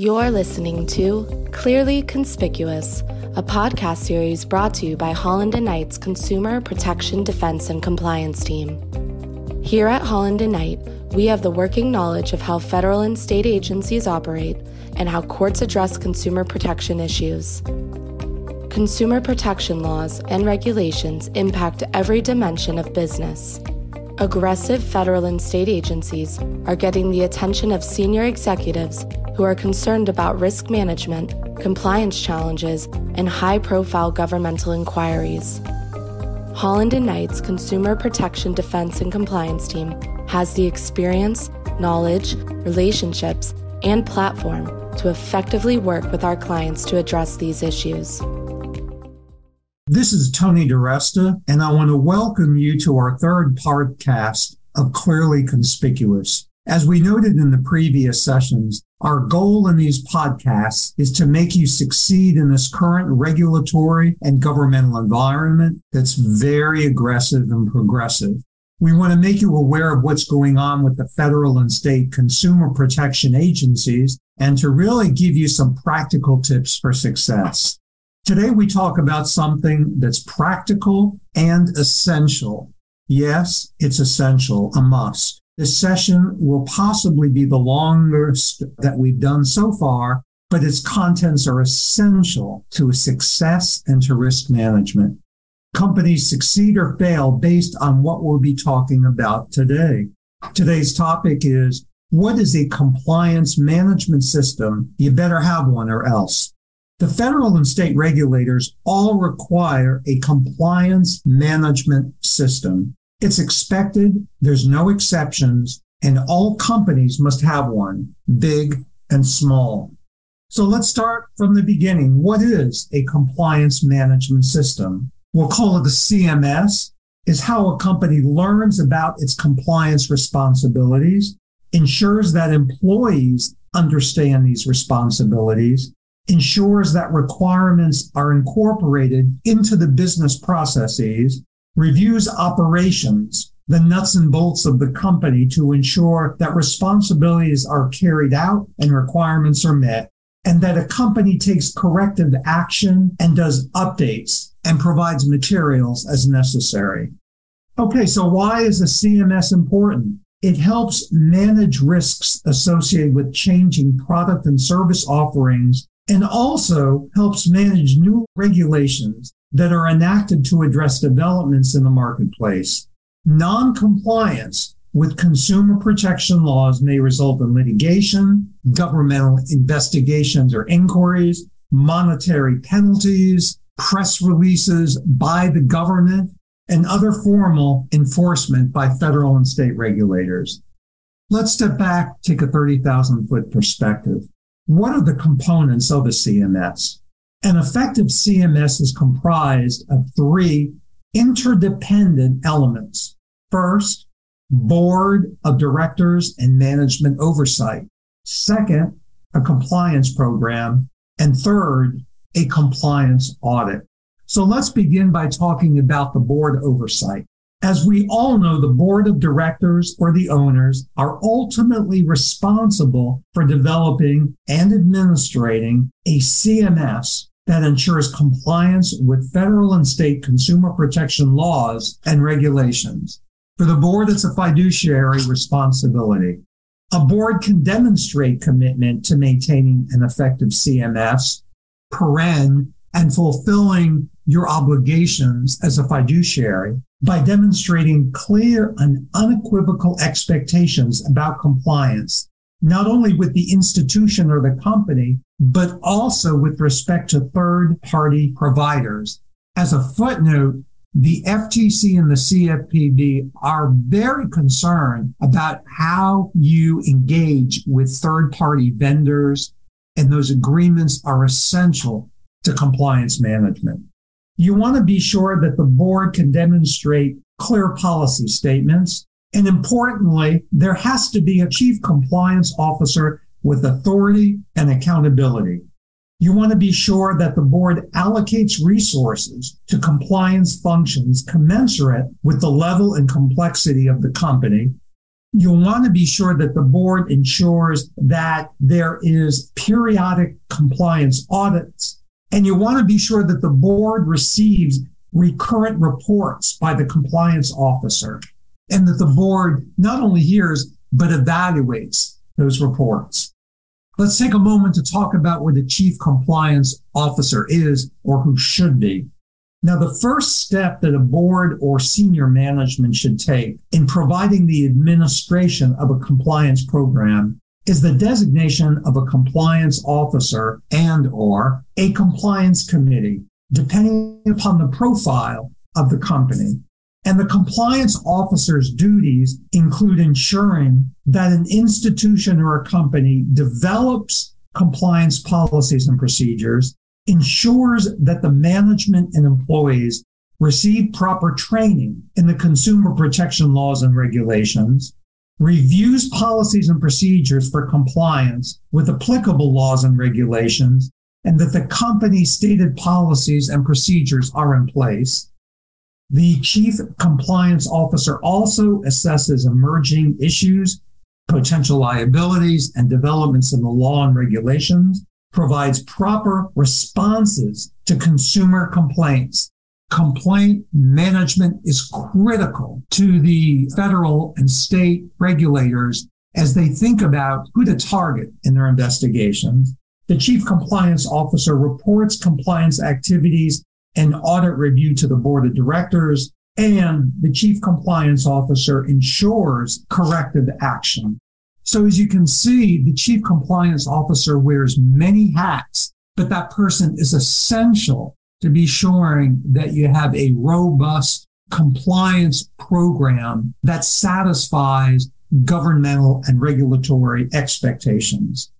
You're listening to Clearly Conspicuous, a podcast series brought to you by Holland and Knight's Consumer Protection Defense and Compliance Team. Here at Holland and Knight, we have the working knowledge of how federal and state agencies operate and how courts address consumer protection issues. Consumer protection laws and regulations impact every dimension of business. Aggressive federal and state agencies are getting the attention of senior executives who are concerned about risk management, compliance challenges, and high profile governmental inquiries. Holland and Knight's Consumer Protection Defense and Compliance Team has the experience, knowledge, relationships, and platform to effectively work with our clients to address these issues. This is Tony DiResta, and I want to welcome you to our third podcast of Clearly Conspicuous. As we noted in the previous sessions, our goal in these podcasts is to make you succeed in this current regulatory and governmental environment that's very aggressive and progressive. We want to make you aware of what's going on with the federal and state consumer protection agencies and to really give you some practical tips for success. Today, we talk about something that's practical and essential. Yes, it's essential, a must. This session will possibly be the longest that we've done so far, but its contents are essential to success and to risk management. Companies succeed or fail based on what we'll be talking about today. Today's topic is what is a compliance management system? You better have one or else. The federal and state regulators all require a compliance management system. It's expected, there's no exceptions, and all companies must have one, big and small. So let's start from the beginning. What is a compliance management system? We'll call it a CMS, is how a company learns about its compliance responsibilities, ensures that employees understand these responsibilities, ensures that requirements are incorporated into the business processes, reviews operations, the nuts and bolts of the company to ensure that responsibilities are carried out and requirements are met, and that a company takes corrective action and does updates and provides materials as necessary. Okay, so why is a CMS important? It helps manage risks associated with changing product and service offerings and also helps manage new regulations that are enacted to address developments in the marketplace. Non-compliance with consumer protection laws may result in litigation, governmental investigations or inquiries, monetary penalties, press releases by the government, and other formal enforcement by federal and state regulators. Let's step back, take a 30,000 foot perspective. What are the components of a CMS? An effective CMS is comprised of three interdependent elements. First, board of directors and management oversight. Second, a compliance program. And third, a compliance audit. So let's begin by talking about the board oversight. As we all know, the board of directors or the owners are ultimately responsible for developing and administrating a CMS that ensures compliance with federal and state consumer protection laws and regulations. For the board, it's a fiduciary responsibility. A board can demonstrate commitment to maintaining an effective CMS, paren, and fulfilling your obligations as a fiduciary by demonstrating clear and unequivocal expectations about compliance, not only with the institution or the company, but also with respect to third party providers. As a footnote, the FTC and the CFPB are very concerned about how you engage with third party vendors, and those agreements are essential to compliance management. You want to be sure that the board can demonstrate clear policy statements. And importantly, there has to be a chief compliance officer with authority and accountability. You want to be sure that the board allocates resources to compliance functions commensurate with the level and complexity of the company. You'll want to be sure that the board ensures that there is periodic compliance audits. And you want to be sure that the board receives recurrent reports by the compliance officer and that the board not only hears, but evaluates those reports. Let's take a moment to talk about what a chief compliance officer is or who should be. Now, the first step that a board or senior management should take in providing the administration of a compliance program is the designation of a compliance officer and or a compliance committee, depending upon the profile of the company. And the compliance officer's duties include ensuring that an institution or a company develops compliance policies and procedures ensures that the management and employees receive proper training in the consumer protection laws and regulations, reviews policies and procedures for compliance with applicable laws and regulations, and that the company's stated policies and procedures are in place. The chief compliance officer also assesses emerging issues, potential liabilities, and developments in the law and regulations provides proper responses to consumer complaints. Complaint management is critical to the federal and state regulators as they think about who to target in their investigations. The chief compliance officer reports compliance activities and audit review to the board of directors, and the chief compliance officer ensures corrective action. So as you can see, the chief compliance officer wears many hats, but that person is essential to be sure that you have a robust compliance program that satisfies governmental and regulatory expectations.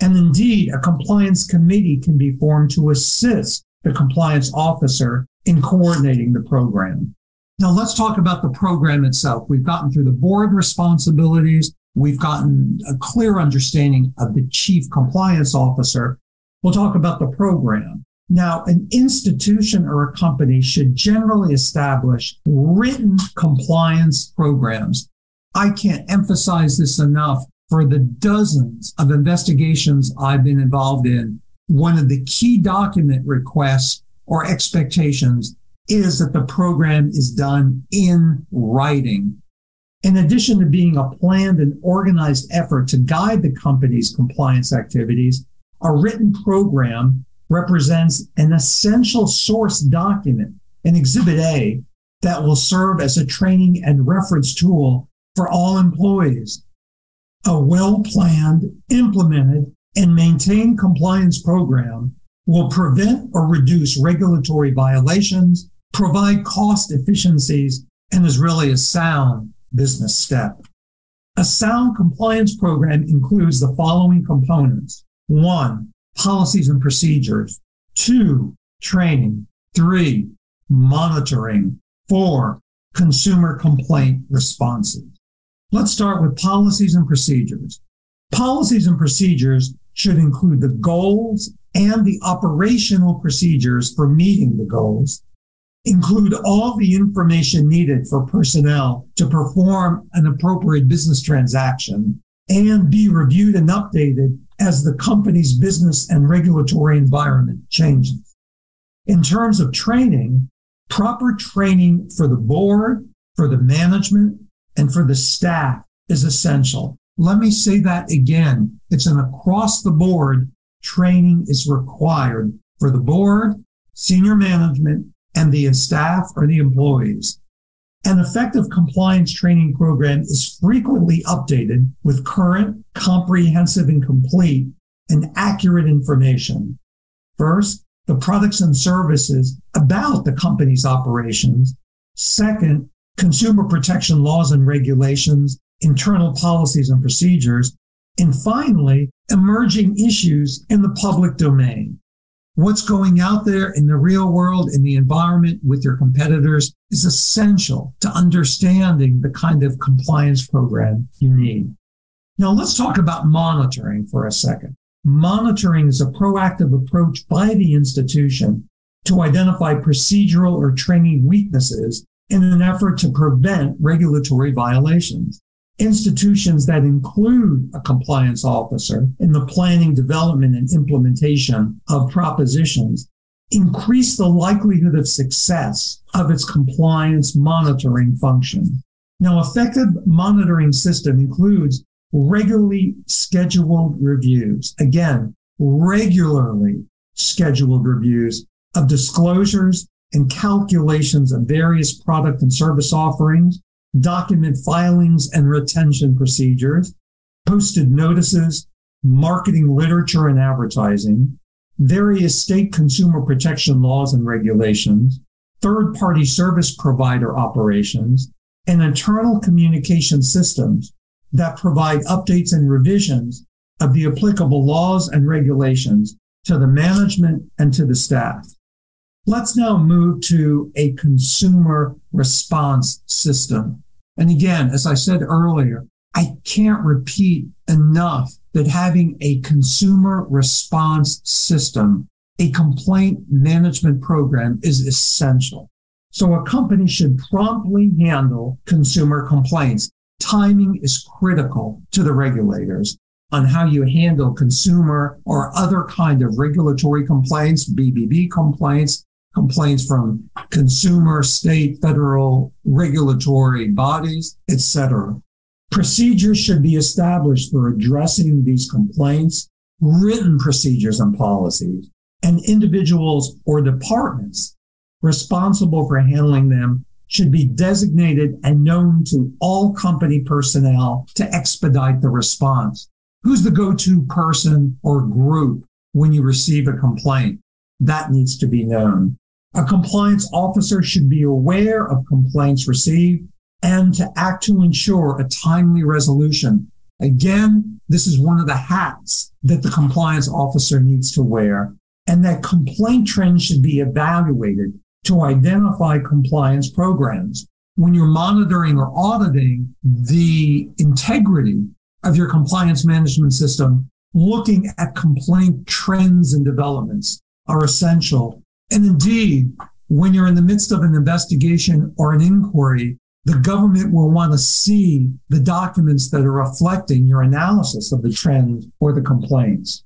And indeed, a compliance committee can be formed to assist the compliance officer in coordinating the program. Now let's talk about the program itself. We've gotten through the board responsibilities. We've gotten a clear understanding of the chief compliance officer. We'll talk about the program. Now, an institution or a company should generally establish written compliance programs. I can't emphasize this enough for the dozens of investigations I've been involved in. One of the key document requests or expectations is that the program is done in writing. In addition to being a planned and organized effort to guide the company's compliance activities, a written program represents an essential source document, an exhibit A, that will serve as a training and reference tool for all employees. A well planned, implemented, and maintained compliance program will prevent or reduce regulatory violations, provide cost efficiencies, and is really a sound business step. A sound compliance program includes the following components. One, policies and procedures. Two, training. Three, monitoring. Four, consumer complaint responses. Let's start with policies and procedures. Policies and procedures should include the goals and the operational procedures for meeting the goals, include all the information needed for personnel to perform an appropriate business transaction and be reviewed and updated as the company's business and regulatory environment changes. In terms of training, proper training for the board, for the management, and for the staff is essential. Let me say that again. It's an across the board training is required for the board, senior management, and the staff or the employees. An effective compliance training program is frequently updated with current, comprehensive, and complete and accurate information. First, the products and services about the company's operations. Second, consumer protection laws and regulations, internal policies and procedures. And finally, emerging issues in the public domain what's going out there in the real world, in the environment with your competitors is essential to understanding the kind of compliance program you need. Now let's talk about monitoring for a second. Monitoring is a proactive approach by the institution to identify procedural or training weaknesses in an effort to prevent regulatory violations. Institutions that include a compliance officer in the planning, development, and implementation of propositions increase the likelihood of success of its compliance monitoring function. Now, effective monitoring system includes regularly scheduled reviews. Again, regularly scheduled reviews of disclosures and calculations of various product and service offerings, document filings and retention procedures, posted notices, marketing literature and advertising, various state consumer protection laws and regulations, third party service provider operations, and internal communication systems that provide updates and revisions of the applicable laws and regulations to the management and to the staff. Let's now move to a consumer response system. And again, as I said earlier, I can't repeat enough that having a consumer response system, a complaint management program is essential. So a company should promptly handle consumer complaints. Timing is critical to the regulators on how you handle consumer or other kind of regulatory complaints, BBB complaints, complaints from consumer, state, federal regulatory bodies, etc. Procedures should be established for addressing these complaints, written procedures and policies, and individuals or departments responsible for handling them should be designated and known to all company personnel to expedite the response. Who's the go-to person or group when you receive a complaint? That needs to be known. A compliance officer should be aware of complaints received and to act to ensure a timely resolution. Again, this is one of the hats that the compliance officer needs to wear and that complaint trends should be evaluated to identify compliance programs. When you're monitoring or auditing the integrity of your compliance management system, looking at complaint trends and developments are essential. And indeed, when you're in the midst of an investigation or an inquiry, the government will want to see the documents that are reflecting your analysis of the trends or the complaints.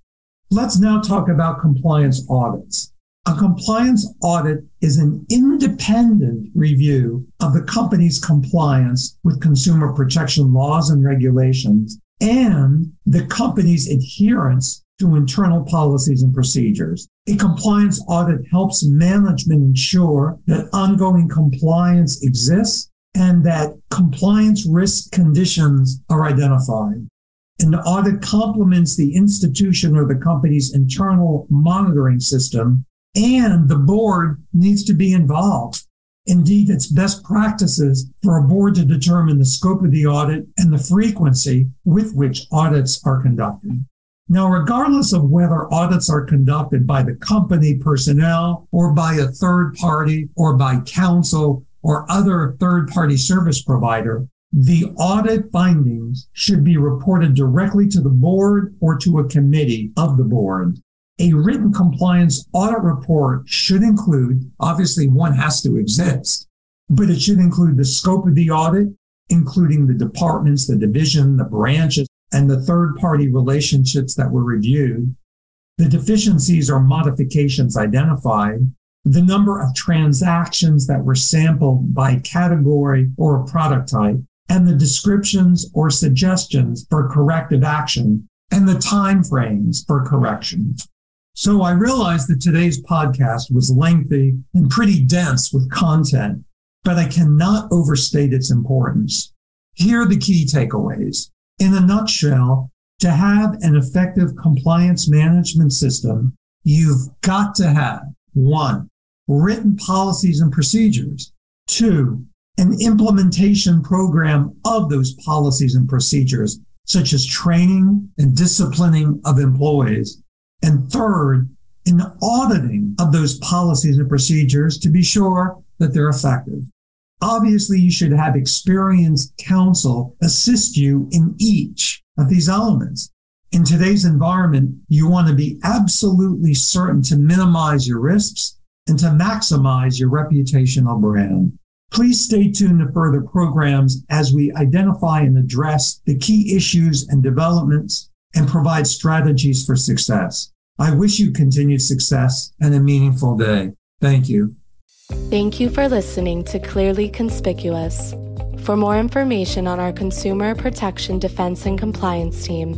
Let's now talk about compliance audits. A compliance audit is an independent review of the company's compliance with consumer protection laws and regulations and the company's adherence to internal policies and procedures. A compliance audit helps management ensure that ongoing compliance exists and that compliance risk conditions are identified. An audit complements the institution or the company's internal monitoring system, and the board needs to be involved. Indeed, it's best practices for a board to determine the scope of the audit and the frequency with which audits are conducted. Now, regardless of whether audits are conducted by the company personnel or by a third party or by counsel or other third party service provider, the audit findings should be reported directly to the board or to a committee of the board. A written compliance audit report should include, obviously, one has to exist, but it should include the scope of the audit, including the departments, the division, the branches, and the third party relationships that were reviewed, the deficiencies or modifications identified, the number of transactions that were sampled by category or product type, and the descriptions or suggestions for corrective action and the time frames for correction. So I realized that today's podcast was lengthy and pretty dense with content, but I cannot overstate its importance. Here are the key takeaways. In a nutshell, to have an effective compliance management system, you've got to have one, written policies and procedures. Two, an implementation program of those policies and procedures, such as training and disciplining of employees. And third, an auditing of those policies and procedures to be sure that they're effective. Obviously, you should have experienced counsel assist you in each of these elements. In today's environment, you want to be absolutely certain to minimize your risks and to maximize your reputational brand. Please stay tuned to further programs as we identify and address the key issues and developments and provide strategies for success. I wish you continued success and a meaningful day. Thank you. Thank you for listening to Clearly Conspicuous. For more information on our Consumer Protection Defense and Compliance team,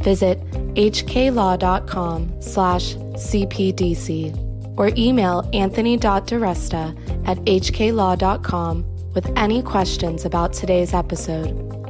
visit hklaw.com slash cpdc or email anthony.diresta at hklaw.com with any questions about today's episode.